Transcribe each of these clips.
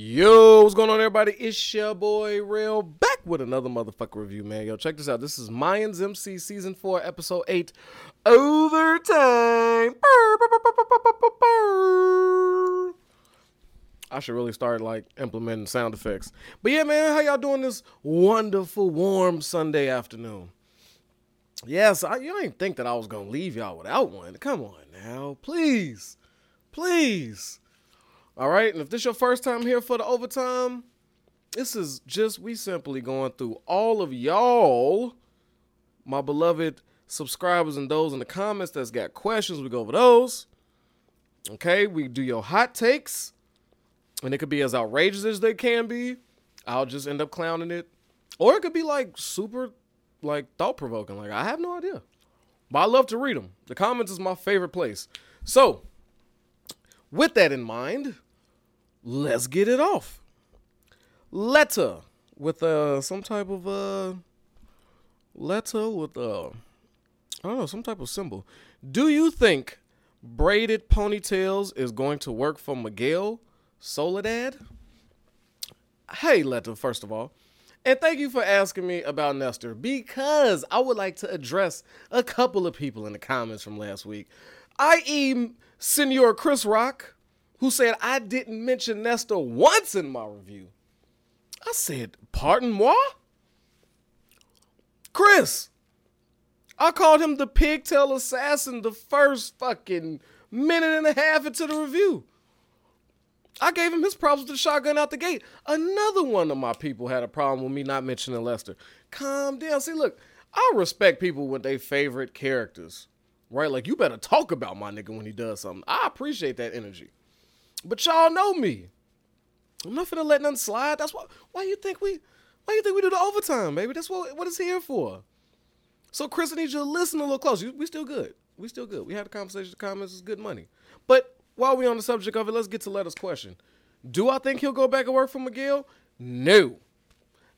Yo, what's going on, everybody? It's your boy Real back with another motherfucker review, man. Yo, check this out. This is Mayans MC Season 4, Episode 8, Overtime. I should really start like implementing sound effects. But yeah, man, how y'all doing this wonderful, warm Sunday afternoon? Yes, I, you ain't think that I was gonna leave y'all without one. Come on now, please, please. All right, and if this your first time here for the overtime, this is just we simply going through all of y'all, my beloved subscribers and those in the comments that's got questions. We go over those. Okay, we do your hot takes, and it could be as outrageous as they can be. I'll just end up clowning it, or it could be like super, like thought provoking. Like I have no idea, but I love to read them. The comments is my favorite place. So, with that in mind let's get it off. Letter with uh some type of uh letter with uh I don't know, some type of symbol. Do you think braided ponytails is going to work for Miguel Soledad? Hey, Letter, first of all. And thank you for asking me about Nestor because I would like to address a couple of people in the comments from last week, i.e., Senor Chris Rock, who said I didn't mention Nestor once in my review. I said, pardon moi? Chris, I called him the pigtail assassin the first fucking minute and a half into the review. I gave him his props with the shotgun out the gate. Another one of my people had a problem with me not mentioning Lester. Calm down. See, look, I respect people with their favorite characters, right? Like, you better talk about my nigga when he does something. I appreciate that energy. But y'all know me. I'm not finna let nothing slide. That's why. Why you think we? Why you think we do the overtime, baby? That's what what it's here for. So Chris, I need you to listen a little close. We still good. We still good. We had a conversation. The comments is good money. But while we on the subject of it, let's get to Letter's question. Do I think he'll go back and work for Miguel? No.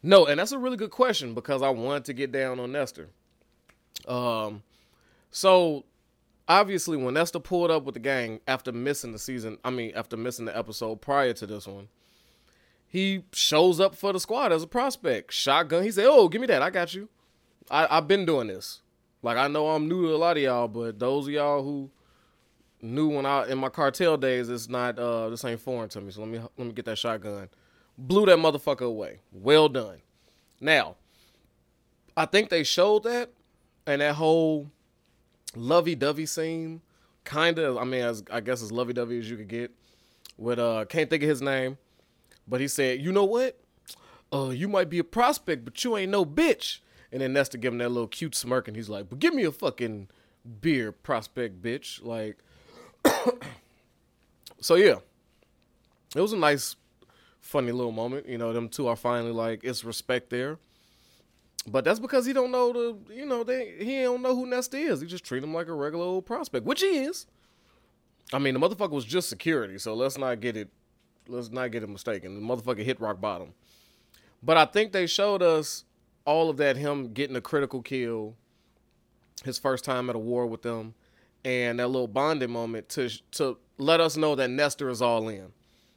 No, and that's a really good question because I wanted to get down on Nestor. Um, so obviously when Nestor pulled up with the gang after missing the season, I mean after missing the episode prior to this one, he shows up for the squad as a prospect. Shotgun. He said, "Oh, give me that. I got you. I, I've been doing this. Like I know I'm new to a lot of y'all, but those of y'all who knew when I in my cartel days, it's not uh this ain't foreign to me. So let me let me get that shotgun. Blew that motherfucker away. Well done. Now, I think they showed that, and that whole lovey-dovey scene, kind of. I mean, as I guess as lovey-dovey as you could get. With uh, can't think of his name, but he said, "You know what? Uh, you might be a prospect, but you ain't no bitch." And then Nestor give him that little cute smirk, and he's like, "But give me a fucking beer, prospect bitch." Like, so yeah, it was a nice, funny little moment. You know, them two are finally like, it's respect there. But that's because he don't know the, you know, they he don't know who Nest is. He just treat him like a regular old prospect, which he is. I mean, the motherfucker was just security, so let's not get it, let's not get it mistaken. The motherfucker hit rock bottom. But I think they showed us all of that him getting a critical kill, his first time at a war with them, and that little bonding moment to to let us know that Nestor is all in.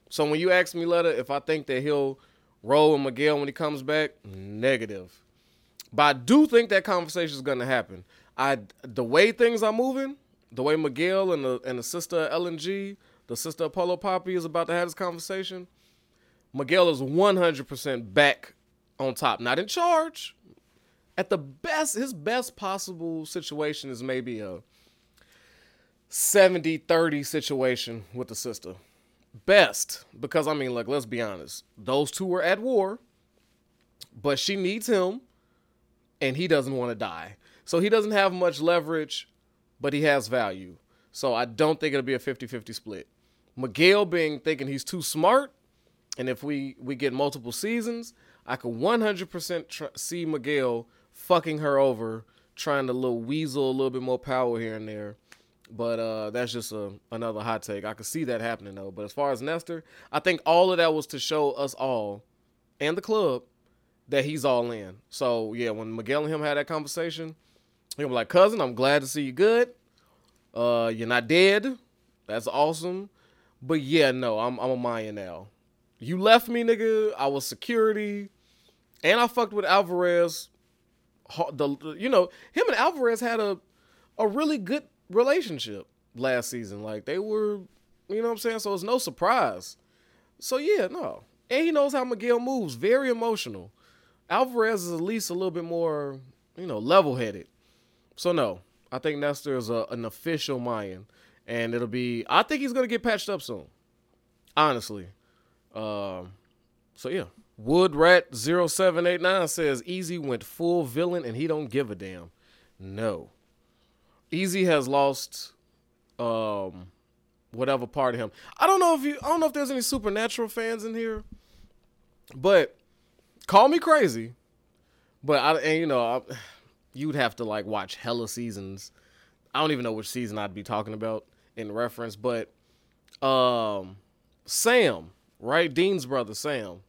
So when you ask me, Letta, if I think that he'll roll with Miguel when he comes back, negative. But I do think that conversation is going to happen. I the way things are moving, the way Miguel and the and the sister LNG, the sister Apollo Poppy is about to have this conversation. Miguel is 100% back on top, not in charge. At the best, his best possible situation is maybe a 70 30 situation with the sister. Best, because I mean, like, let's be honest, those two were at war, but she needs him and he doesn't want to die. So he doesn't have much leverage, but he has value. So I don't think it'll be a 50-50 split. Miguel being thinking he's too smart, and if we we get multiple seasons, I could 100% tr- see Miguel fucking her over, trying to little weasel a little bit more power here and there. But uh, that's just a, another hot take. I could see that happening though. But as far as Nestor, I think all of that was to show us all and the club that he's all in. So yeah, when Miguel and him had that conversation, he was like, "Cousin, I'm glad to see you good. Uh, you're not dead. That's awesome. But yeah, no, I'm I'm a Maya now. You left me, nigga. I was security, and I fucked with Alvarez. The you know him and Alvarez had a a really good relationship last season. Like they were, you know what I'm saying. So it's no surprise. So yeah, no, and he knows how Miguel moves. Very emotional. Alvarez is at least a little bit more, you know, level headed. So no, I think Nestor is a, an official Mayan, and it'll be. I think he's gonna get patched up soon. Honestly, um, so yeah. Woodrat 0789 says Easy went full villain and he don't give a damn. No. Easy has lost um whatever part of him. I don't know if you I don't know if there's any supernatural fans in here. But call me crazy. But I and you know, I, you'd have to like watch hella seasons. I don't even know which season I'd be talking about in reference, but um Sam, right? Dean's brother Sam.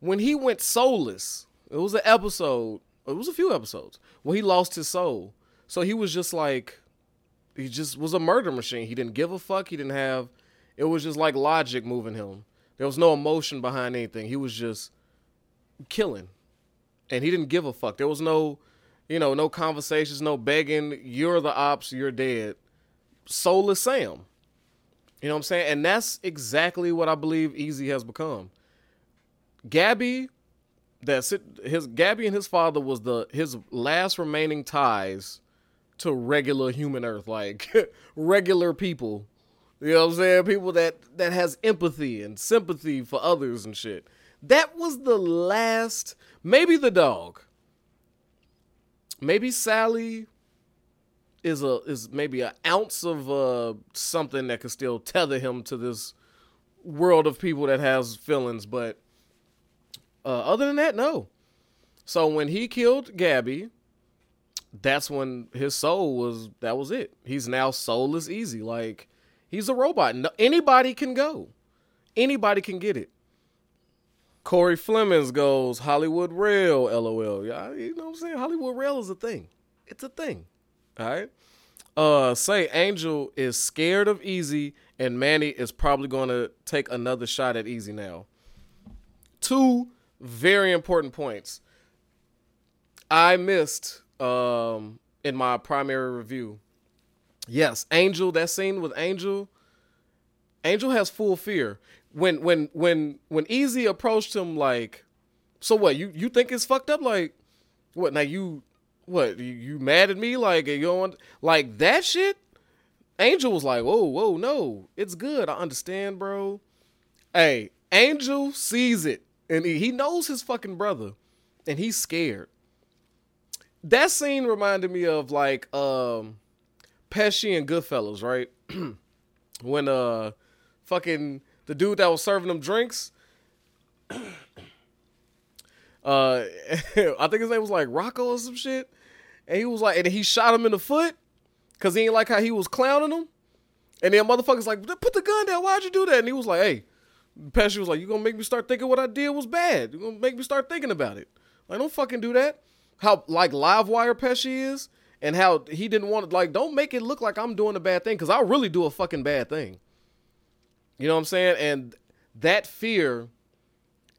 When he went soulless, it was an episode, it was a few episodes, where he lost his soul. So he was just like he just was a murder machine. He didn't give a fuck. He didn't have it was just like logic moving him. There was no emotion behind anything. He was just killing. And he didn't give a fuck. There was no, you know, no conversations, no begging. You're the ops, you're dead. Soulless Sam. You know what I'm saying? And that's exactly what I believe Easy has become. Gabby, that's it. His Gabby and his father was the his last remaining ties to regular human earth, like regular people. You know what I'm saying? People that that has empathy and sympathy for others and shit. That was the last maybe the dog. Maybe Sally is a is maybe an ounce of uh something that could still tether him to this world of people that has feelings, but uh, other than that, no. So when he killed Gabby, that's when his soul was that was it. He's now soulless easy. Like he's a robot. No, anybody can go. Anybody can get it. Corey Flemings goes Hollywood Rail, lol. Yeah, you know what I'm saying? Hollywood Rail is a thing. It's a thing. All right. Uh, say Angel is scared of Easy, and Manny is probably going to take another shot at Easy now. Two very important points. I missed um, in my primary review. Yes, Angel. That scene with Angel. Angel has full fear when when when when Easy approached him like, so what? You you think it's fucked up? Like, what? Now you what? You, you mad at me? Like you on like that shit? Angel was like, whoa whoa no, it's good. I understand, bro. Hey, Angel sees it and he, he knows his fucking brother, and he's scared that scene reminded me of like um Pesci and Goodfellas, right? when uh fucking the dude that was serving them drinks uh I think his name was like Rocco or some shit. And he was like and he shot him in the foot cuz he ain't like how he was clowning him. And then motherfuckers like, put the gun down. Why'd you do that? And he was like, hey, Pesci was like, you gonna make me start thinking what I did was bad. You gonna make me start thinking about it. Like, don't fucking do that how like live wire Pesci is and how he didn't want to like don't make it look like I'm doing a bad thing because I'll really do a fucking bad thing. You know what I'm saying? And that fear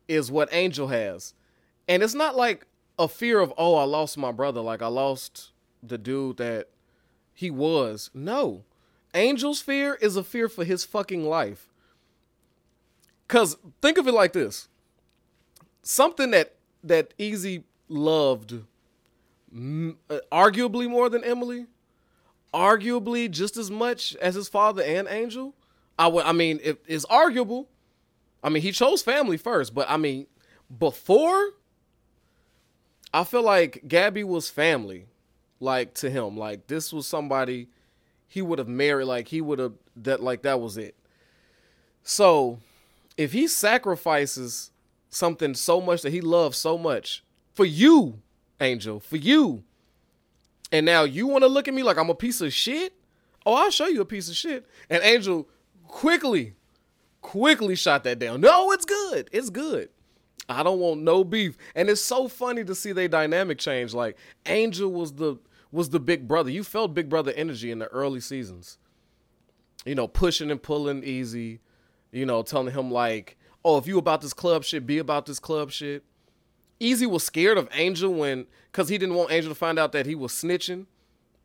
is what Angel has. And it's not like a fear of, oh, I lost my brother, like I lost the dude that he was. No. Angel's fear is a fear for his fucking life. Cause think of it like this. Something that that Easy loved m- uh, arguably more than Emily, arguably just as much as his father and Angel. I would. I mean, it's arguable. I mean, he chose family first, but I mean, before, I feel like Gabby was family, like to him. Like this was somebody he would have married. Like he would have that. Like that was it. So, if he sacrifices something so much that he loves so much for you, Angel, for you. And now you want to look at me like I'm a piece of shit? Oh, I'll show you a piece of shit. And Angel quickly, quickly shot that down. No, it's good. It's good. I don't want no beef. And it's so funny to see their dynamic change. Like Angel was the was the big brother. You felt big brother energy in the early seasons. You know, pushing and pulling easy. You know, telling him like, oh, if you about this club shit, be about this club shit. Easy was scared of Angel when because he didn't want Angel to find out that he was snitching.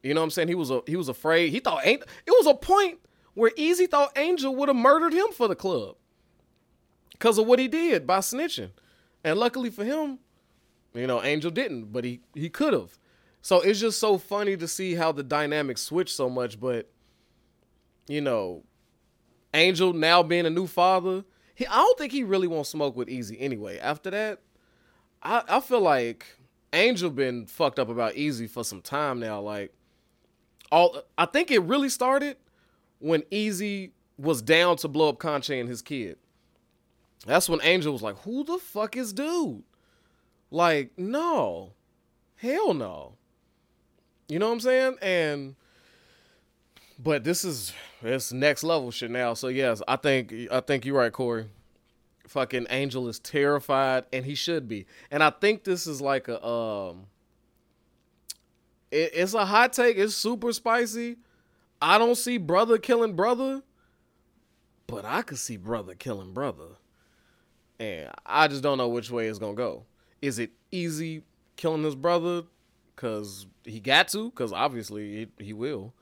You know what I'm saying? He was a, he was afraid. He thought ain't it was a point where Easy thought Angel would have murdered him for the club because of what he did by snitching. And luckily for him, you know, Angel didn't, but he he could have. So it's just so funny to see how the dynamics switch so much. But you know, Angel now being a new father, he I don't think he really won't smoke with Easy anyway. After that, I I feel like Angel been fucked up about Easy for some time now. Like all I think it really started when Easy was down to blow up Conche and his kid. That's when Angel was like, "Who the fuck is dude?" Like, no, hell no. You know what I'm saying? And but this is it's next level shit now. So yes, I think I think you're right, Corey. Fucking Angel is terrified, and he should be. And I think this is like a um, it, it's a hot take. It's super spicy. I don't see brother killing brother, but I could see brother killing brother, and I just don't know which way it's gonna go. Is it easy killing his brother because he got to? Because obviously he, he will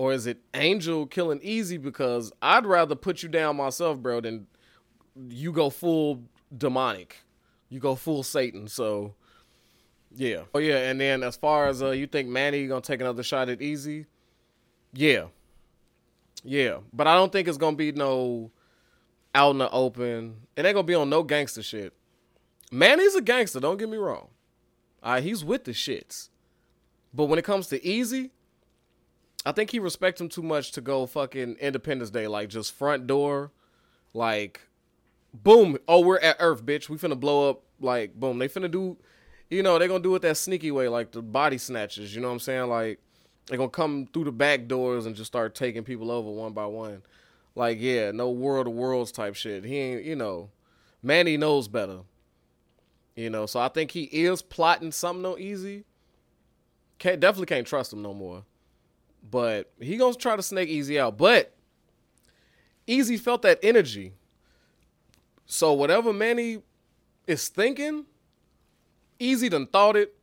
or is it Angel killing easy because I'd rather put you down myself, bro, than you go full demonic. You go full Satan. So yeah. Oh yeah, and then as far as uh you think Manny gonna take another shot at easy? Yeah. Yeah. But I don't think it's gonna be no out in the open. It ain't gonna be on no gangster shit. Manny's a gangster, don't get me wrong. Uh, he's with the shits. But when it comes to easy, I think he respects him too much to go fucking Independence Day, like just front door, like boom. Oh, we're at Earth, bitch. We finna blow up. Like boom. They finna do, you know, they gonna do it that sneaky way, like the body snatches. You know what I'm saying? Like they gonna come through the back doors and just start taking people over one by one. Like yeah, no world of worlds type shit. He ain't, you know, Manny knows better. You know, so I think he is plotting something no easy. Can't definitely can't trust him no more. But he gonna try to snake Easy out. But Easy felt that energy. So whatever Manny is thinking, Easy done thought it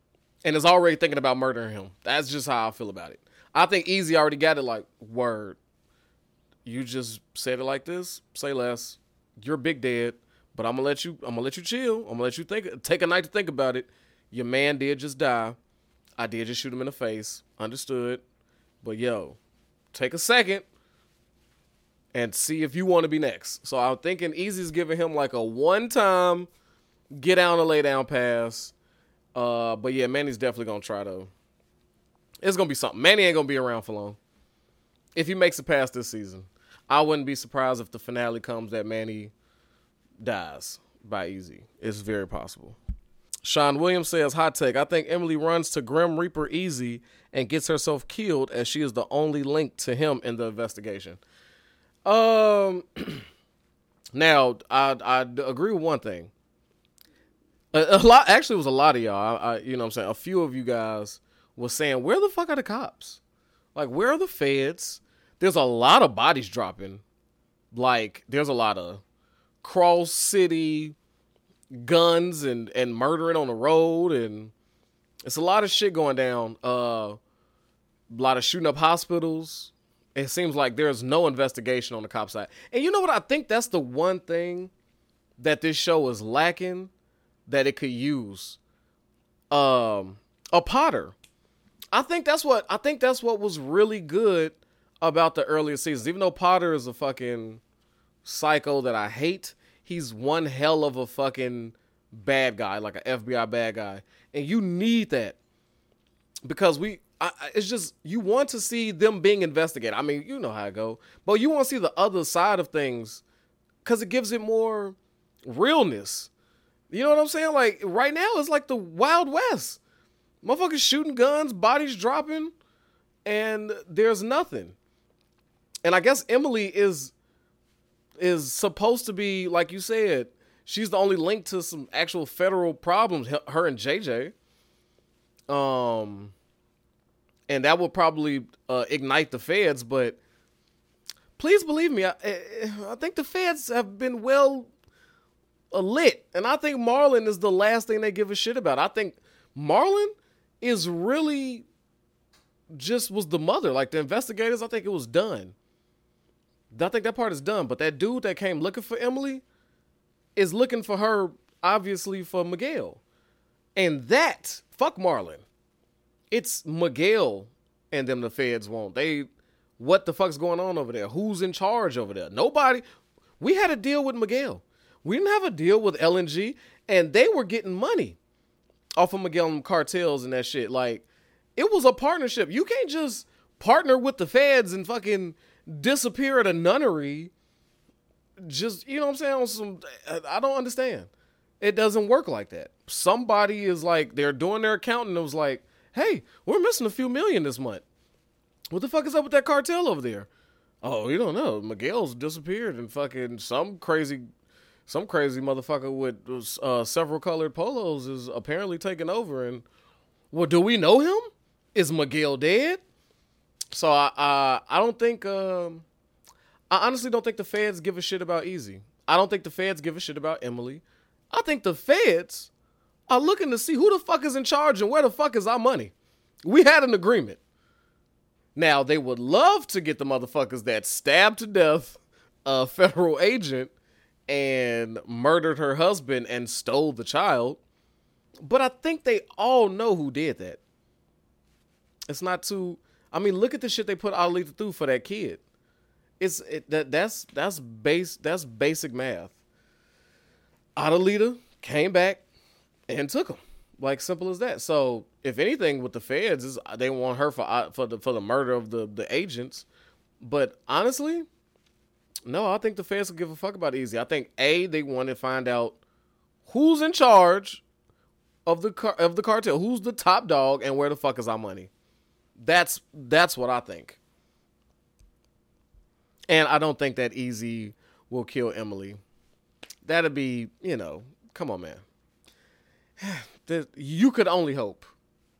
and is already thinking about murdering him. That's just how I feel about it. I think Easy already got it like, word. You just said it like this, say less. You're big dead, but I'm gonna let you I'm gonna let you chill. I'm gonna let you think take a night to think about it. Your man did just die. I did just shoot him in the face. Understood. But yo, take a second and see if you want to be next. So I'm thinking Easy's giving him like a one time get down and lay down pass. Uh, but yeah, Manny's definitely gonna try to. It's gonna be something. Manny ain't gonna be around for long. If he makes it past this season, I wouldn't be surprised if the finale comes that Manny dies by Easy. It's very possible. Sean Williams says, hot take. I think Emily runs to Grim Reaper easy and gets herself killed as she is the only link to him in the investigation. Um, now I I agree with one thing. A, a, lot actually was a lot of y'all. I, I, you know I'm saying a few of you guys was saying where the fuck are the cops? Like where are the feds? There's a lot of bodies dropping. Like there's a lot of cross city guns and and murdering on the road and it's a lot of shit going down. Uh, a lot of shooting up hospitals. It seems like there's no investigation on the cop side. And you know what? I think that's the one thing that this show is lacking that it could use. Um, a Potter. I think that's what I think that's what was really good about the earlier seasons. Even though Potter is a fucking psycho that I hate, he's one hell of a fucking bad guy, like an FBI bad guy, and you need that because we. I, it's just you want to see them being investigated. I mean, you know how I go, but you want to see the other side of things because it gives it more realness. You know what I'm saying? Like right now, it's like the Wild West. Motherfuckers shooting guns, bodies dropping, and there's nothing. And I guess Emily is is supposed to be, like you said, she's the only link to some actual federal problems. Her and JJ. Um, and that will probably uh, ignite the feds. But please believe me, I, I think the feds have been well lit. And I think Marlon is the last thing they give a shit about. I think Marlon is really just was the mother. Like the investigators, I think it was done. I think that part is done. But that dude that came looking for Emily is looking for her, obviously, for Miguel. And that, fuck Marlon. It's Miguel and them the feds want. They what the fuck's going on over there? Who's in charge over there? Nobody. We had a deal with Miguel. We didn't have a deal with LNG, and they were getting money off of Miguel and cartels and that shit. Like, it was a partnership. You can't just partner with the feds and fucking disappear at a nunnery. Just you know what I'm saying? Some, I don't understand. It doesn't work like that. Somebody is like they're doing their accounting. It was like, hey, we're missing a few million this month. What the fuck is up with that cartel over there? Oh, you don't know. Miguel's disappeared and fucking some crazy some crazy motherfucker with uh, several colored polos is apparently taking over. And well, do we know him? Is Miguel dead? So I I, I don't think um, I honestly don't think the feds give a shit about Easy. I don't think the feds give a shit about Emily. I think the feds are looking to see who the fuck is in charge and where the fuck is our money. We had an agreement. Now they would love to get the motherfuckers that stabbed to death a federal agent and murdered her husband and stole the child. But I think they all know who did that. It's not too I mean, look at the shit they put Adelita through for that kid. It's it, that that's that's base that's basic math. Adelita came back and took him. Like simple as that. So if anything, with the feds is they want her for uh, for the for the murder of the the agents. But honestly, no, I think the fans will give a fuck about Easy. I think a they want to find out who's in charge of the car- of the cartel, who's the top dog, and where the fuck is our money. That's that's what I think. And I don't think that Easy will kill Emily. That'd be, you know, come on, man. you could only hope,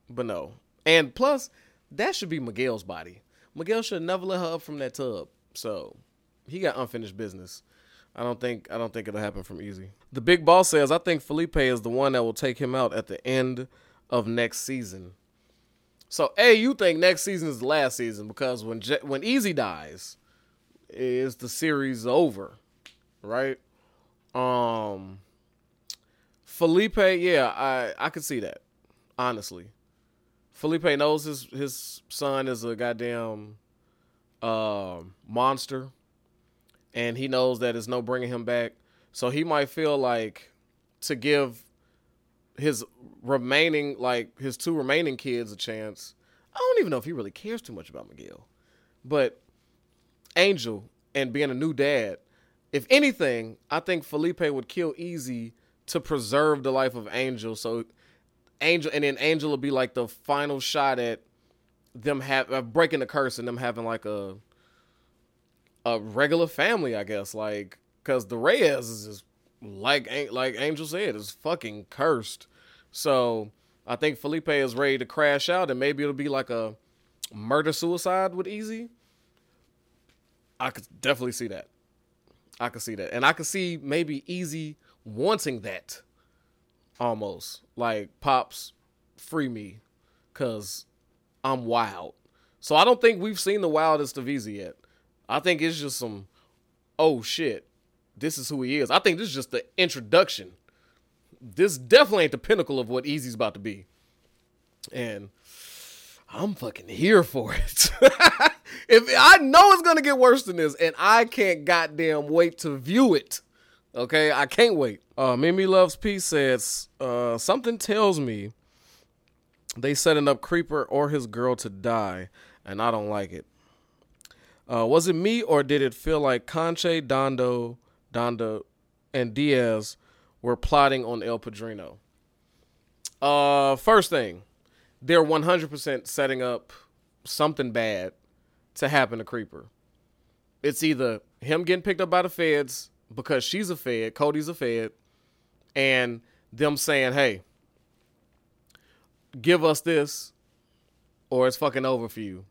but no. And plus, that should be Miguel's body. Miguel should never let her up from that tub. So he got unfinished business. I don't think I don't think it'll happen from easy. The big boss says I think Felipe is the one that will take him out at the end of next season. So, a you think next season is the last season because when Je- when Easy dies, is the series over, right? Um, Felipe, yeah, I I could see that. Honestly. Felipe knows his his son is a goddamn uh, monster and he knows that there's no bringing him back. So he might feel like to give his remaining like his two remaining kids a chance. I don't even know if he really cares too much about Miguel. But Angel and being a new dad, if anything, I think Felipe would kill easy to preserve the life of Angel. So Angel and then Angel will be like the final shot at them have uh, breaking the curse and them having like a a regular family, I guess. Like because the Reyes is just like like Angel said is fucking cursed. So I think Felipe is ready to crash out, and maybe it'll be like a murder suicide with Easy. I could definitely see that. I could see that, and I could see maybe Easy wanting that almost like pops free me because i'm wild so i don't think we've seen the wildest of easy yet i think it's just some oh shit this is who he is. I think this is just the introduction. This definitely ain't the pinnacle of what easy's about to be. And i'm fucking here for it. If i know it's gonna get worse than this and i can't goddamn wait to view it Okay, I can't wait. Uh, Mimi Loves Peace says, uh, something tells me they setting up Creeper or his girl to die, and I don't like it. Uh, was it me or did it feel like Conche, Dondo, Donda, and Diaz were plotting on El Padrino? Uh, first thing, they're 100% setting up something bad to happen to Creeper. It's either him getting picked up by the feds because she's a Fed, Cody's a Fed, and them saying, hey, give us this or it's fucking over for you.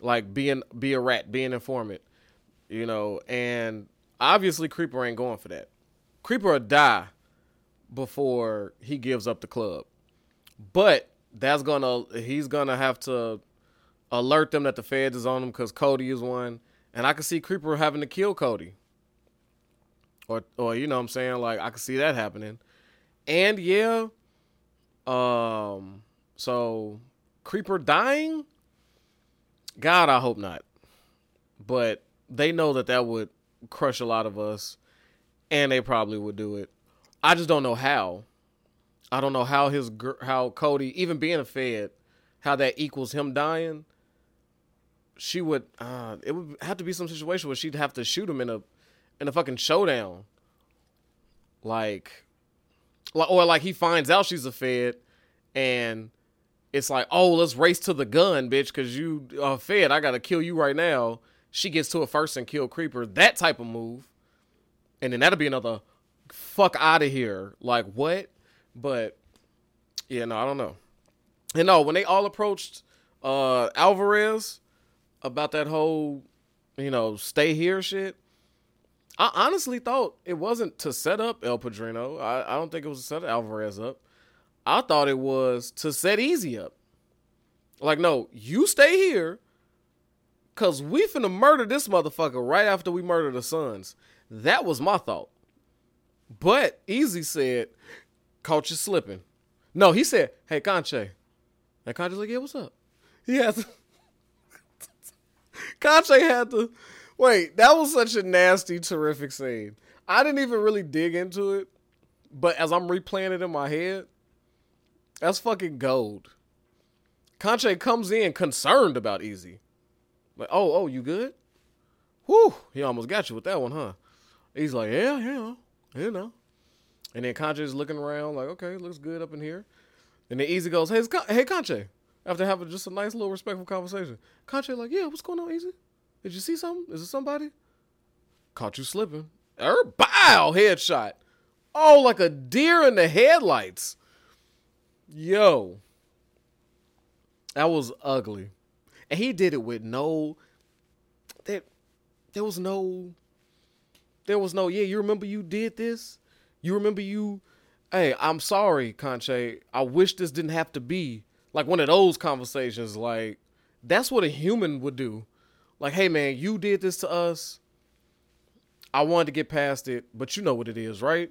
Like being be a rat, be an informant, you know, and obviously Creeper ain't going for that. Creeper will die before he gives up the club. But that's gonna he's gonna have to alert them that the feds is on him because Cody is one, and I can see Creeper having to kill Cody. Or or you know what I'm saying like I can see that happening, and yeah, um, so Creeper dying. God, I hope not. But they know that that would crush a lot of us, and they probably would do it. I just don't know how. I don't know how his how Cody even being a Fed, how that equals him dying. She would. Uh, it would have to be some situation where she'd have to shoot him in a in a fucking showdown. Like, or like he finds out she's a Fed, and it's like, oh, let's race to the gun, bitch, because you are Fed. I gotta kill you right now. She gets to it first and kill Creeper. That type of move, and then that'll be another fuck out of here. Like what? But yeah, no, I don't know. And no, when they all approached uh Alvarez about that whole, you know, stay here shit, I honestly thought it wasn't to set up El Padrino. I, I don't think it was to set Alvarez up. I thought it was to set Easy up. Like, no, you stay here. Cause we finna murder this motherfucker right after we murder the sons. That was my thought. But Easy said, caught you slipping. No, he said, hey, Conche. And Conche's like, yeah, what's up? He had to. Conche had to. Wait, that was such a nasty, terrific scene. I didn't even really dig into it, but as I'm replaying it in my head, that's fucking gold. Conche comes in concerned about Easy. Like, oh, oh, you good? Whew, he almost got you with that one, huh? He's like, yeah, yeah, you know. And then Conche's looking around like, okay, looks good up in here. And then Easy goes, hey, Con- hey, Conche. After having just a nice little respectful conversation. Conche like, yeah, what's going on, Easy? Did you see something? Is it somebody? Caught you slipping. Er, bow, headshot. Oh, like a deer in the headlights. Yo. That was ugly. And he did it with no That there was no there was no, yeah, you remember you did this? You remember you, hey, I'm sorry, Conche. I wish this didn't have to be like one of those conversations. Like, that's what a human would do. Like, hey, man, you did this to us. I wanted to get past it, but you know what it is, right?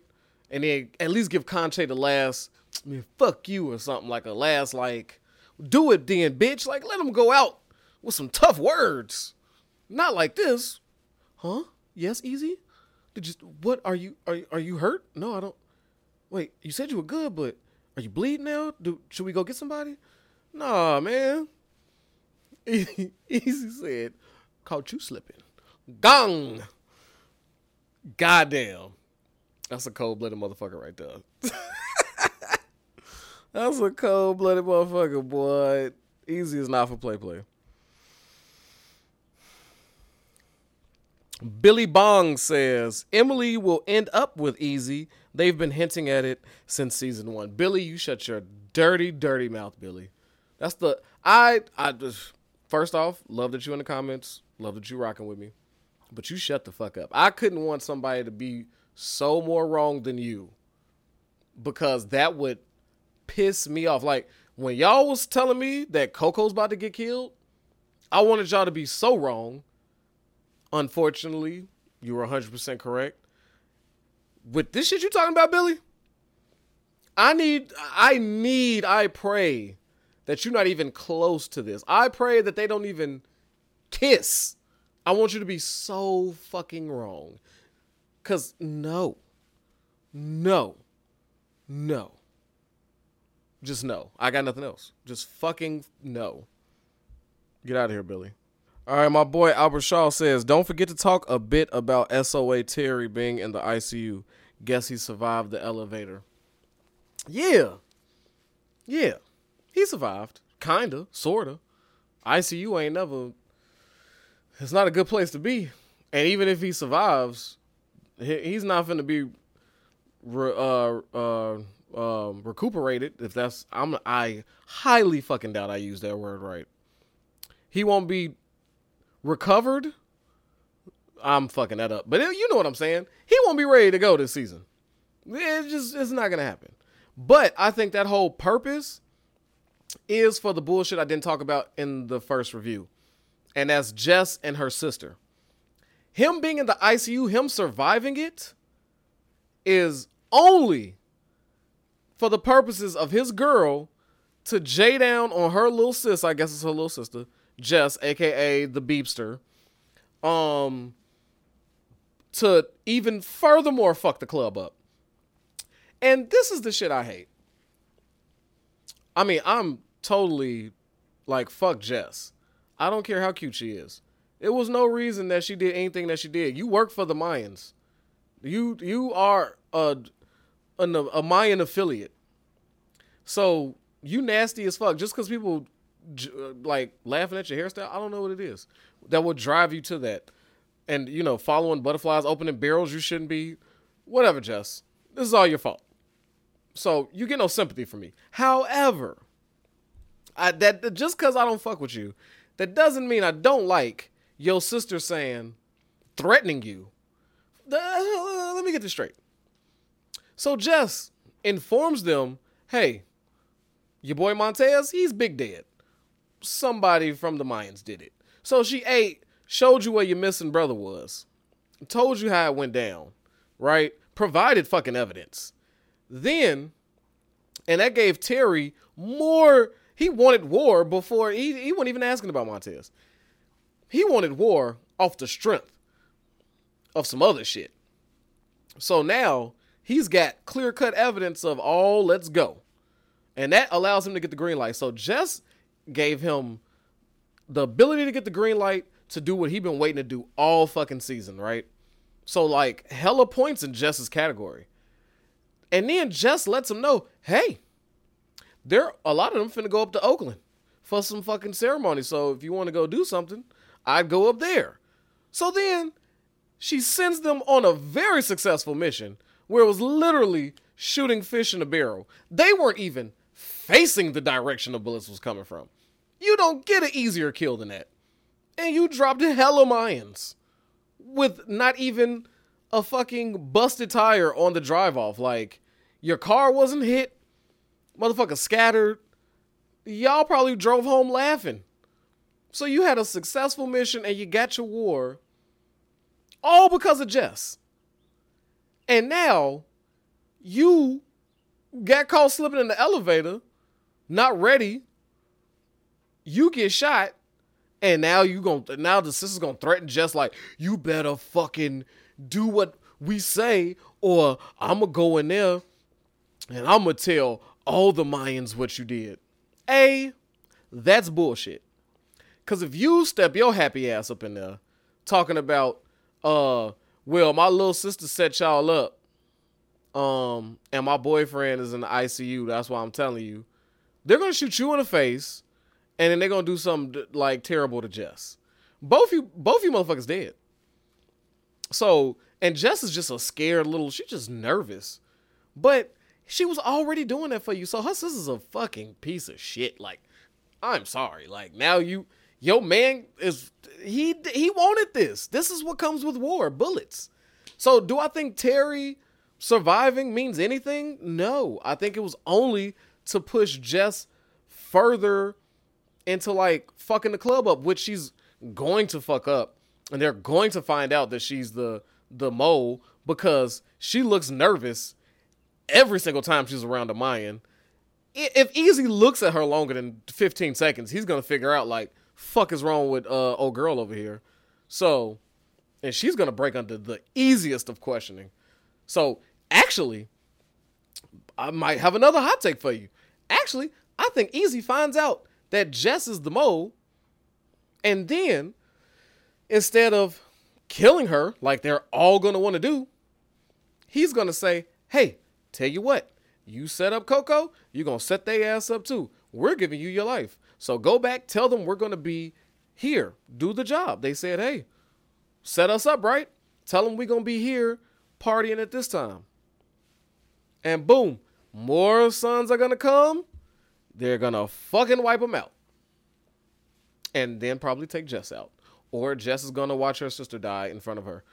And then at least give Conche the last, I mean, fuck you or something like a last, like, do it then, bitch. Like, let him go out with some tough words. Not like this. Huh? Yes, easy? Did you what are you are are you hurt? No, I don't. Wait, you said you were good, but are you bleeding now? Do should we go get somebody? Nah, man. Easy said, caught you slipping. Gong. Goddamn. That's a cold blooded motherfucker right there. That's a cold blooded motherfucker, boy. Easy is not for play play. Billy Bong says Emily will end up with Easy. They've been hinting at it since season one. Billy, you shut your dirty, dirty mouth, Billy. That's the I I just first off, love that you in the comments. Love that you rocking with me. But you shut the fuck up. I couldn't want somebody to be so more wrong than you. Because that would piss me off. Like when y'all was telling me that Coco's about to get killed, I wanted y'all to be so wrong Unfortunately, you were 100% correct. With this shit you talking about, Billy, I need, I need, I pray that you're not even close to this. I pray that they don't even kiss. I want you to be so fucking wrong. Because no, no, no. Just no. I got nothing else. Just fucking no. Get out of here, Billy. All right, my boy Albert Shaw says, don't forget to talk a bit about SOA Terry being in the ICU. Guess he survived the elevator. Yeah. Yeah. He survived. Kinda. Sorta. ICU ain't never. It's not a good place to be. And even if he survives, he's not going to be uh, uh, um, recuperated. If that's, I'm, I highly fucking doubt I use that word right. He won't be recovered. I'm fucking that up, but you know what I'm saying. He won't be ready to go this season. It just it's not gonna happen. But I think that whole purpose is for the bullshit I didn't talk about in the first review. And that's Jess and her sister. Him being in the ICU, him surviving it, is only for the purposes of his girl to J down on her little sis, I guess it's her little sister, Jess, aka the Beepster. Um to even furthermore fuck the club up. And this is the shit I hate. I mean, I'm totally like fuck Jess. I don't care how cute she is. It was no reason that she did anything that she did. You work for the Mayans. You you are a a, a Mayan affiliate. So you nasty as fuck. Just because people like laughing at your hairstyle, I don't know what it is that would drive you to that. And you know, following butterflies, opening barrels you shouldn't be. Whatever, Jess. This is all your fault. So you get no sympathy from me. However, I, that just because I don't fuck with you, that doesn't mean I don't like your sister saying, threatening you. Uh, let me get this straight. So Jess informs them, hey, your boy Montez, he's big dead. Somebody from the Mayans did it. So she ate, showed you where your missing brother was, told you how it went down, right? Provided fucking evidence. Then, and that gave Terry more. He wanted war before he, he wasn't even asking about Montez. He wanted war off the strength of some other shit. So now he's got clear cut evidence of all, oh, let's go. And that allows him to get the green light. So Jess gave him the ability to get the green light to do what he'd been waiting to do all fucking season, right? So like hella points in Jess's category. And then Jess lets him know, hey, there a lot of them finna go up to Oakland for some fucking ceremony. So if you want to go do something, I'd go up there. So then she sends them on a very successful mission where it was literally shooting fish in a barrel. They weren't even facing the direction the bullets was coming from. You don't get an easier kill than that. And you dropped a hell hella Mayans with not even a fucking busted tire on the drive off. Like, your car wasn't hit, motherfucker scattered. Y'all probably drove home laughing. So you had a successful mission and you got your war all because of Jess. And now you got caught slipping in the elevator, not ready. You get shot, and now you gonna now the sister's gonna threaten just like you better fucking do what we say, or I'ma go in there and I'ma tell all the Mayans what you did. A, that's bullshit. Cause if you step your happy ass up in there talking about uh well my little sister set y'all up um and my boyfriend is in the ICU, that's why I'm telling you. They're gonna shoot you in the face and then they're gonna do something like terrible to Jess. Both you both you motherfuckers dead. So and Jess is just a scared little, she's just nervous. But she was already doing that for you. So her sister's a fucking piece of shit. Like, I'm sorry. Like now you your man is he he wanted this. This is what comes with war, bullets. So do I think Terry surviving means anything? No. I think it was only to push Jess further into like fucking the club up, which she's going to fuck up. And they're going to find out that she's the the mole because she looks nervous every single time she's around a Mayan. If Easy looks at her longer than 15 seconds, he's gonna figure out like, fuck is wrong with uh old girl over here. So, and she's gonna break under the easiest of questioning. So actually, I might have another hot take for you. Actually, I think Easy finds out that Jess is the mole, and then instead of killing her like they're all gonna want to do, he's gonna say, "Hey, tell you what, you set up Coco, you're gonna set their ass up too. We're giving you your life. So go back, tell them we're gonna be here, do the job." They said, "Hey, set us up, right? Tell them we're gonna be here partying at this time." And boom, more sons are gonna come. They're gonna fucking wipe them out, and then probably take Jess out or Jess is gonna watch her sister die in front of her.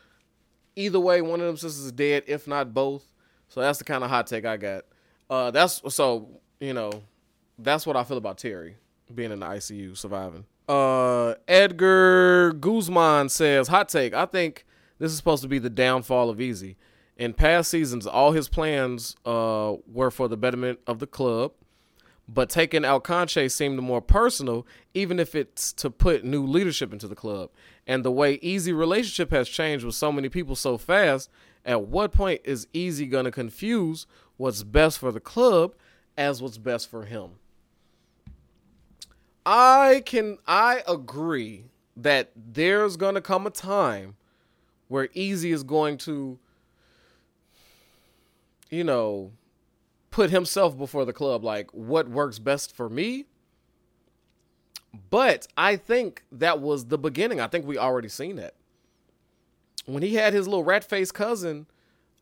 Either way, one of them sisters is dead, if not both. So that's the kind of hot take I got. Uh, that's so you know, that's what I feel about Terry being in the ICU surviving. Uh, Edgar Guzman says, hot take. I think this is supposed to be the downfall of Easy. In past seasons, all his plans uh, were for the betterment of the club, but taking out Canche seemed more personal, even if it's to put new leadership into the club. And the way Easy relationship has changed with so many people so fast, at what point is Easy gonna confuse what's best for the club as what's best for him? I can I agree that there's gonna come a time where Easy is going to, you know, put himself before the club, like what works best for me. But I think that was the beginning. I think we already seen that. When he had his little rat faced cousin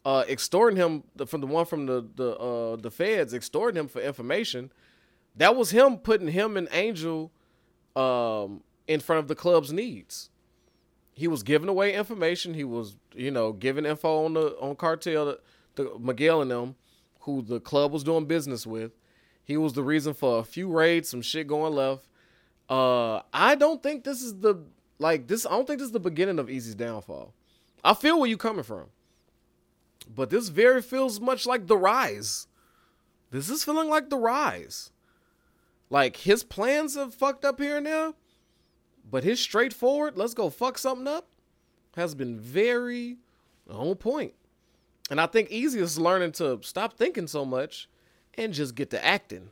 uh, extorting him from the one from the the uh, the feds, extorting him for information, that was him putting him and Angel um, in front of the club's needs he was giving away information. He was, you know, giving info on the on cartel, the, Miguel and them, who the club was doing business with. He was the reason for a few raids, some shit going left. Uh, I don't think this is the like this. I don't think this is the beginning of Easy's downfall. I feel where you coming from, but this very feels much like the rise. This is feeling like the rise. Like his plans have fucked up here and there but his straightforward, let's go fuck something up, has been very on point. And I think Easy is learning to stop thinking so much and just get to acting.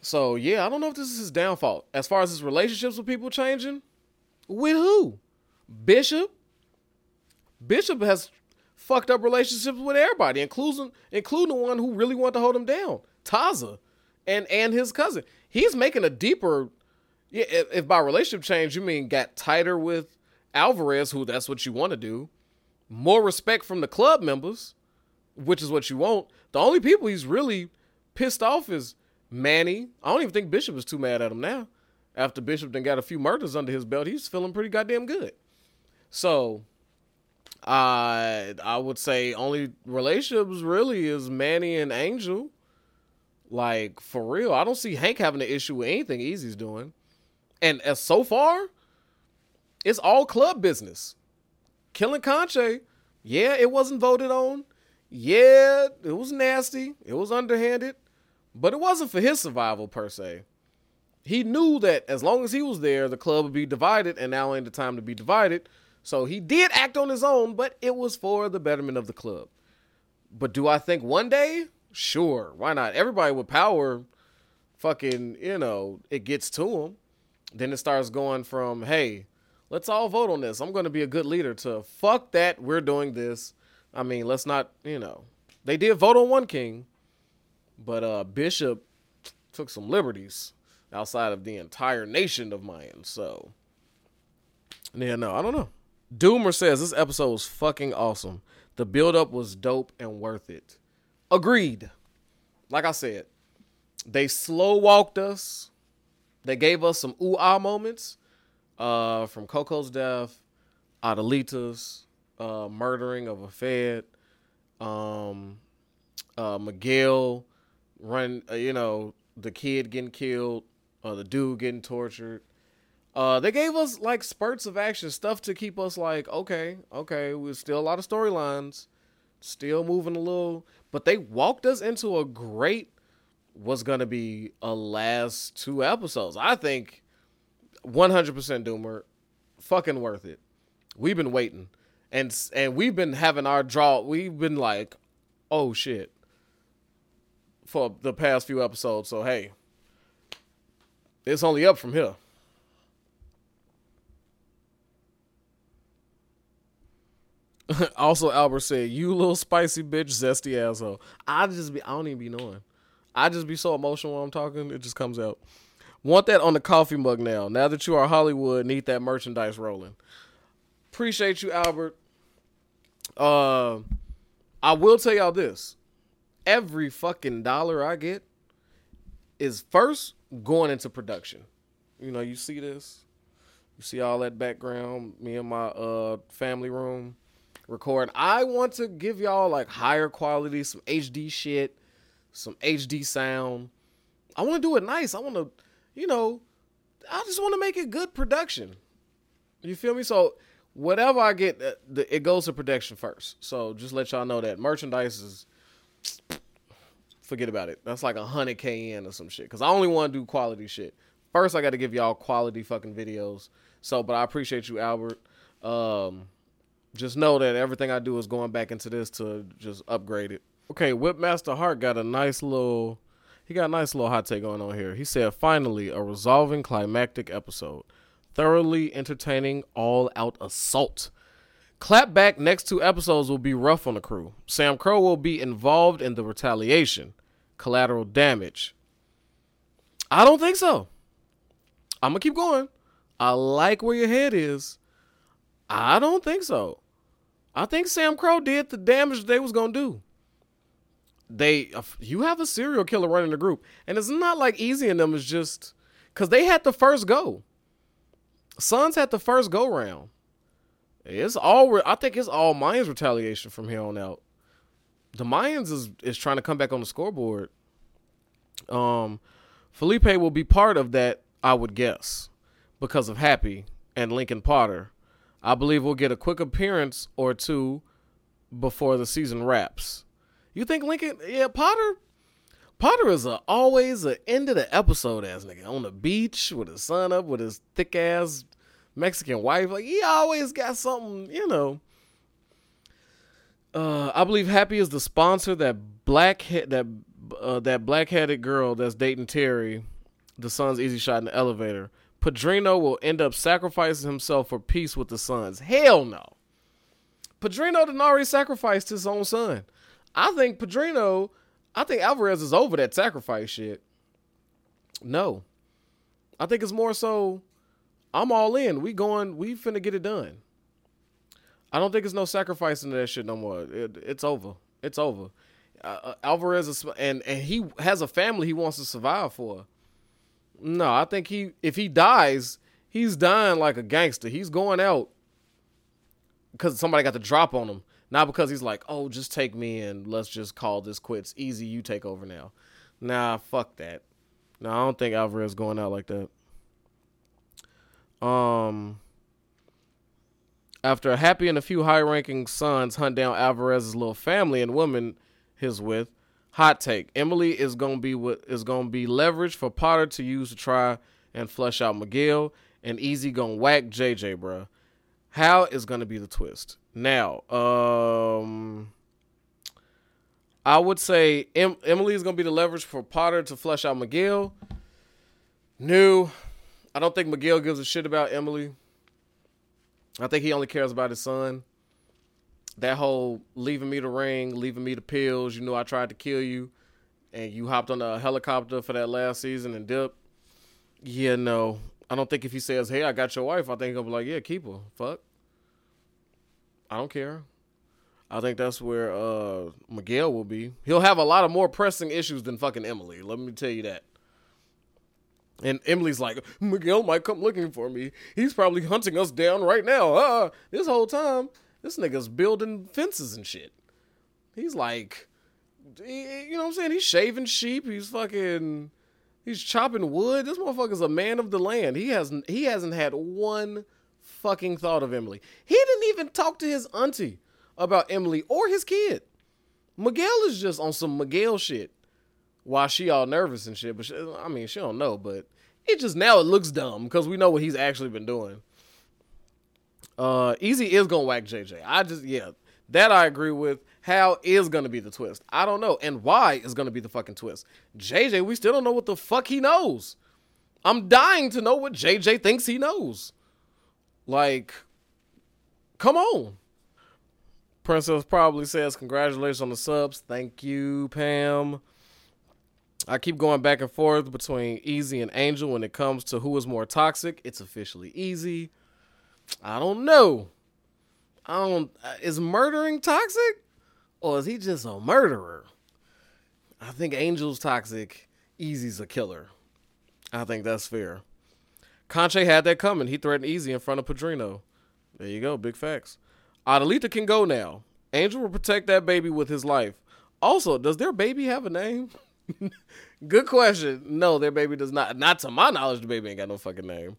So yeah, I don't know if this is his downfall. As far as his relationships with people changing, with who? Bishop. Bishop has fucked up relationships with everybody, including including the one who really wanted to hold him down, Taza, and and his cousin. He's making a deeper if, by relationship change you mean got tighter with Alvarez, who that's what you want to do, more respect from the club members, which is what you want. The only people he's really pissed off is Manny. I don't even think Bishop is too mad at him now. After Bishop then got a few murders under his belt, he's feeling pretty goddamn good. So, I I would say only relationships really is Manny and Angel. Like for real, I don't see Hank having an issue with anything Easy's doing. And as so far, it's all club business. Killing Canche, yeah, it wasn't voted on. Yeah, it was nasty. It was underhanded. But it wasn't for his survival per se. He knew that as long as he was there, the club would be divided, and now ain't the time to be divided. So he did act on his own, but it was for the betterment of the club. But do I think one day? Sure, why not? Everybody with power, fucking, you know, it gets to them then it starts going from, hey, let's all vote on this. I'm going to be a good leader to fuck that. We're doing this. I mean, let's not, you know, they did vote on one king, but uh, Bishop took some liberties outside of the entire nation of Mayans. So, yeah, no, I don't know. Doomer says this episode was fucking awesome. The build up was dope and worth it. Agreed. Like I said, they slow walked us they gave us some ooh ah moments uh, from Coco's death, Adelita's uh, murdering of a Fed, um, uh, Miguel run, uh, you know, the kid getting killed, uh, the dude getting tortured. Uh, they gave us like spurts of action, stuff to keep us like, okay, okay, we're still a lot of storylines, still moving a little, but they walked us into a great was gonna be a last two episodes. I think 100% Doomer, fucking worth it. We've been waiting, and and we've been having our draw. We've been like, oh shit, for the past few episodes. So hey, it's only up from here. also, Albert said, "You little spicy bitch, zesty asshole." I just be, I don't even be knowing. I just be so emotional when I'm talking. It just comes out. Want that on the coffee mug now. Now that you are Hollywood, need that merchandise rolling. Appreciate you, Albert. Uh, I will tell y'all this. Every fucking dollar I get is first going into production. You know, you see this. You see all that background, me and my uh family room. Recording. I want to give y'all like higher quality, some HD shit, some HD sound. I want to do it nice. I want to, you know, I just want to make it good production. You feel me? So whatever I get, uh, it goes to production first. So just let y'all know that merchandise is forget about it. That's like a hundred k in or some shit. Cause I only want to do quality shit. First, I got to give y'all quality fucking videos. So, but I appreciate you, Albert. Um, just know that everything I do is going back into this to just upgrade it. Okay, Whipmaster Hart got a nice little. He got a nice little hot take going on here. He said, "Finally, a resolving climactic episode, thoroughly entertaining, all-out assault." Clap back next two episodes will be rough on the crew. SAMCRO will be involved in the retaliation, collateral damage. I don't think so. I'm gonna keep going. I like where your head is. I don't think so. I think SAMCRO did the damage they was gonna do. They, you have a serial killer running the group, and it's not like Easy and them is just because they had the first go. Sons had the first go round. It's all. I think it's all Mayans retaliation from here on out. The Mayans is is trying to come back on the scoreboard. Um, Felipe will be part of that. I would guess because of Happy and Lincoln Potter. I believe we'll get a quick appearance or two before the season wraps. You think Lincoln? Yeah, Potter. Potter is a, always an end of the episode ass nigga on the beach with his son up with his thick ass Mexican wife. Like he always got something, you know. Uh, I believe Happy is the sponsor that black he- that uh, that black headed girl that's dating Terry, the son's easy shot in the elevator. Padrino will end up sacrificing himself for peace with the sons. Hell no. Padrino didn't already sacrificed his own son. I think Padrino, I think Alvarez is over that sacrifice shit. No. I think it's more so I'm all in. We going. We finna get it done. I don't think it's no sacrificing that shit no more. It, it's over. It's over. Uh, uh, Alvarez is, and and he has a family he wants to survive for. No, I think he if he dies, he's dying like a gangster. He's going out because somebody got the drop on him, not because he's like, oh, just take me and let's just call this quits. Easy, you take over now. Nah, fuck that. No, I don't think Alvarez going out like that. Um, after Happy and a few high-ranking sons hunt down Alvarez's little family and woman he's with, hot take: Emily is gonna be what is gonna be leverage for Potter to use to try and flush out Miguel, and Easy gonna whack JJ, bruh. How is gonna be the twist? Now, um, I would say em- Emily is gonna be the leverage for Potter to flush out Miguel. New. I don't think Miguel gives a shit about Emily. I think he only cares about his son. That whole leaving me the ring, leaving me the pills, you know I tried to kill you, and you hopped on a helicopter for that last season and dipped. Yeah, no. I don't think if he says, Hey, I got your wife, I think he'll be like, Yeah, keep her. Fuck. I don't care. I think that's where uh, Miguel will be. He'll have a lot of more pressing issues than fucking Emily. Let me tell you that. And Emily's like, Miguel might come looking for me. He's probably hunting us down right now. Uh, this whole time, this nigga's building fences and shit. He's like, you know what I'm saying? He's shaving sheep. He's fucking, he's chopping wood. This motherfucker's a man of the land. He hasn't, he hasn't had one fucking thought of Emily. He didn't even talk to his auntie about Emily or his kid. Miguel is just on some Miguel shit Why she all nervous and shit. But she, I mean, she don't know. But it just now it looks dumb because we know what he's actually been doing. Uh, Easy is gonna whack JJ. I just yeah, that I agree with. How is gonna be the twist? I don't know, and why is gonna be the fucking twist? JJ, we still don't know what the fuck he knows. I'm dying to know what JJ thinks he knows. Like, come on. Princess probably says congratulations on the subs. Thank you, Pam. I keep going back and forth between Easy and Angel when it comes to who is more toxic. It's officially Easy. I don't know. I don't. Uh, is murdering toxic, or is he just a murderer? I think Angel's toxic. Easy's a killer. I think that's fair. Canche had that coming. He threatened Easy in front of Padrino. There you go. Big facts. Adelita can go now. Angel will protect that baby with his life. Also, does their baby have a name? Good question. No, their baby does not. Not to my knowledge, the baby ain't got no fucking name.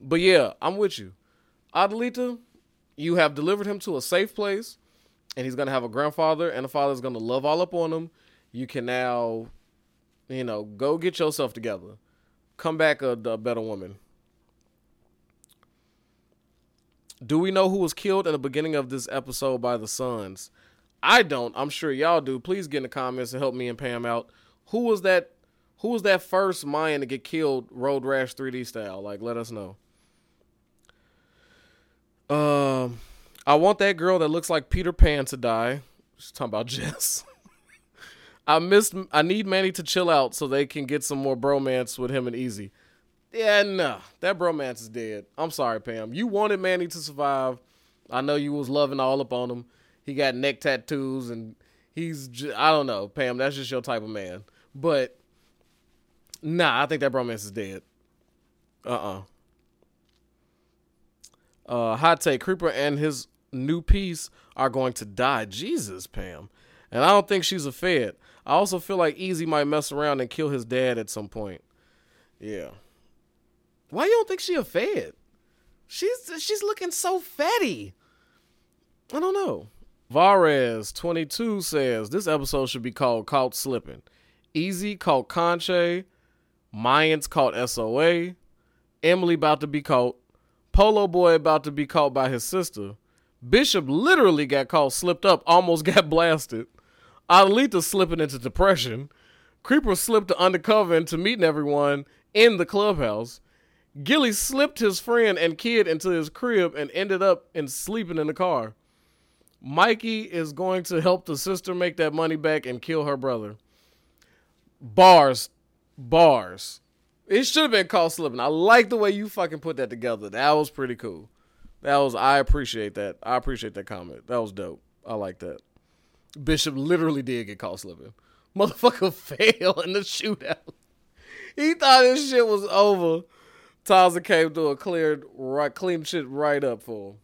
But yeah, I'm with you. Adelita, you have delivered him to a safe place, and he's gonna have a grandfather, and the father's gonna love all up on him. You can now, you know, go get yourself together. Come back a, a better woman. Do we know who was killed in the beginning of this episode by the Sons? I don't. I'm sure y'all do. Please get in the comments and help me and Pam out. Who was that? Who was that first Mayan to get killed Road Rash 3D style? Like, let us know. Um, I want that girl that looks like Peter Pan to die. She's talking about Jess. I missed. I need Manny to chill out so they can get some more bromance with him and Easy. Yeah, no, that bromance is dead. I'm sorry, Pam. You wanted Manny to survive. I know you was loving all up on him. He got neck tattoos and he's. I don't know, Pam. That's just your type of man. But nah, I think that bromance is dead. Uh-uh. Uh Uh, Hot take: Creeper and his new piece are going to die. Jesus, Pam. And I don't think she's a fed. I also feel like Easy might mess around and kill his dad at some point. Yeah. Why you don't think she a fed? She's she's looking so fatty. I don't know. Varez twenty two says this episode should be called "Caught Slipping." Easy caught Canche, Mayans caught SOA, Emily about to be caught, Polo Boy about to be caught by his sister. Bishop literally got caught slipped up, almost got blasted. Adelita slipping into depression. Creeper slipped to undercover into meeting everyone in the clubhouse. Gilly slipped his friend and kid into his crib and ended up in sleeping in the car. Mikey is going to help the sister make that money back and kill her brother. Bars, bars. It should have been called slipping. I like the way you fucking put that together. That was pretty cool. That was I appreciate that. I appreciate that comment. That was dope. I like that. Bishop literally did get caught slipping. Motherfucker failed in the shootout. He thought his shit was over. Taza came through a cleared right clean shit right up for him.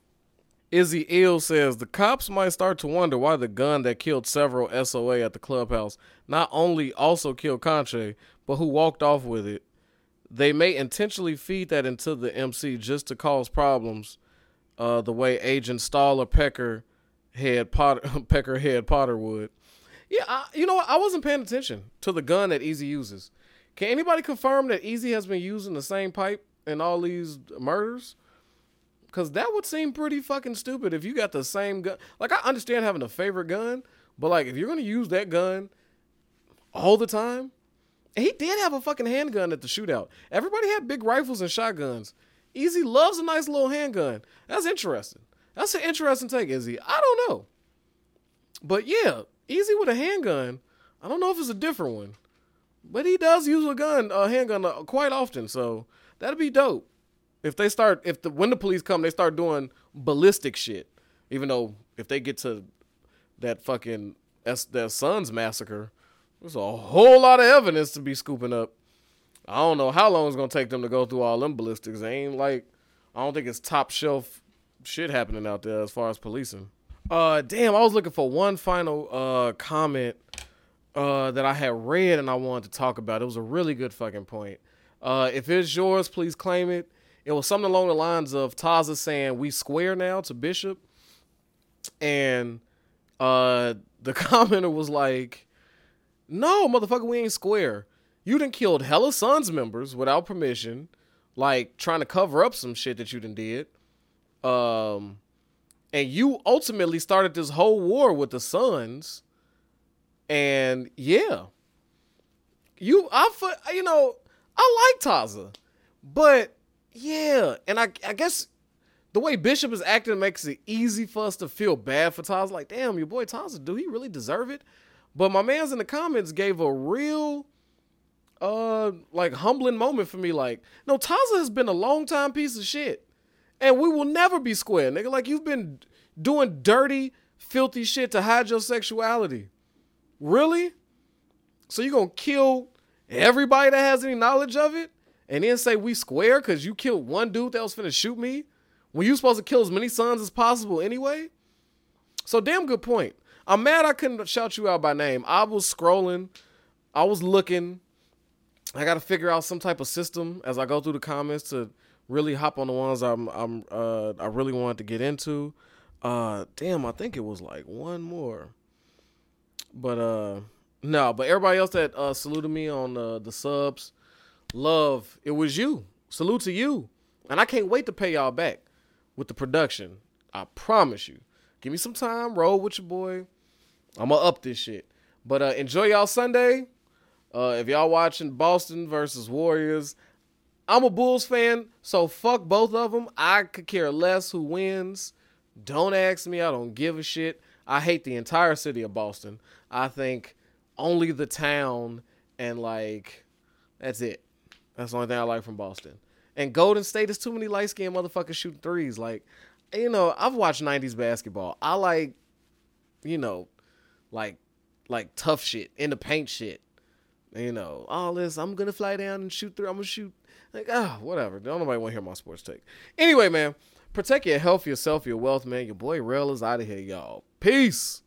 Izzy Ill says the cops might start to wonder why the gun that killed several SOA at the clubhouse not only also killed Canche, but who walked off with it. They may intentionally feed that into the MC just to cause problems, uh, the way Agent Staller Pecker head Potter Pecker head Potter would. Yeah, I, you know what? I wasn't paying attention to the gun that Easy uses. Can anybody confirm that Easy has been using the same pipe in all these murders? Because that would seem pretty fucking stupid if you got the same gun. Like, I understand having a favorite gun, but like, if you're going to use that gun all the time, he did have a fucking handgun at the shootout. Everybody had big rifles and shotguns. Easy loves a nice little handgun. That's interesting. That's an interesting take, Izzy. I don't know. But yeah, Easy with a handgun. I don't know if it's a different one. But he does use a gun, a handgun uh, quite often, so that'd be dope. If they start, if the when the police come, they start doing ballistic shit. Even though if they get to that fucking that Sons massacre, there's a whole lot of evidence to be scooping up. I don't know how long it's gonna take them to go through all them ballistics. They ain't like I don't think it's top shelf shit happening out there as far as policing. Uh, damn, I was looking for one final uh comment uh that I had read and I wanted to talk about. It was a really good fucking point. Uh, if it's yours, please claim it. It was something along the lines of Taza saying we square now to Bishop, and uh the commenter was like, "No, motherfucker, we ain't square. You done killed hella Sons members without permission, like trying to cover up some shit that you done did." Um, and you ultimately started this whole war with the Sons. And yeah, you, I, you know, I like Taza, but yeah, and I, I guess the way Bishop is acting makes it easy for us to feel bad for Taza. Like, damn, your boy Taza, do he really deserve it? But my man's in the comments gave a real, uh, like humbling moment for me. Like, no, Taza has been a long time piece of shit and we will never be square, nigga. Like you've been doing dirty, filthy shit to hide your sexuality. Really? So you gonna kill everybody that has any knowledge of it, and then say we square because you killed one dude that was finna shoot me when you supposed to kill as many sons as possible anyway? So damn good point. I'm mad I couldn't shout you out by name. I was scrolling, I was looking. I got to figure out some type of system as I go through the comments to really hop on the ones I'm I'm uh I really wanted to get into. Uh damn, I think it was like one more. But uh no, but everybody else that uh saluted me on uh, the subs, love, it was you. Salute to you. And I can't wait to pay y'all back with the production. I promise you. Give me some time, roll with your boy. I'm gonna up this shit. But uh enjoy y'all Sunday. Uh if y'all watching Boston versus Warriors, I'm a Bulls fan, so fuck both of them. I could care less who wins. Don't ask me. I don't give a shit. I hate the entire city of Boston. I think only the town and like that's it. That's the only thing I like from Boston. And Golden State is too many light skinned motherfuckers shooting threes. Like, you know, I've watched '90s basketball. I like, you know, like, like tough shit in the paint shit. You know, all this. I'm gonna fly down and shoot through. I'm gonna shoot. Like, ah, whatever. Don't nobody want to hear my sports take. Anyway, man, protect your health, yourself, your wealth, man. Your boy Rel is out of here, y'all. Peace.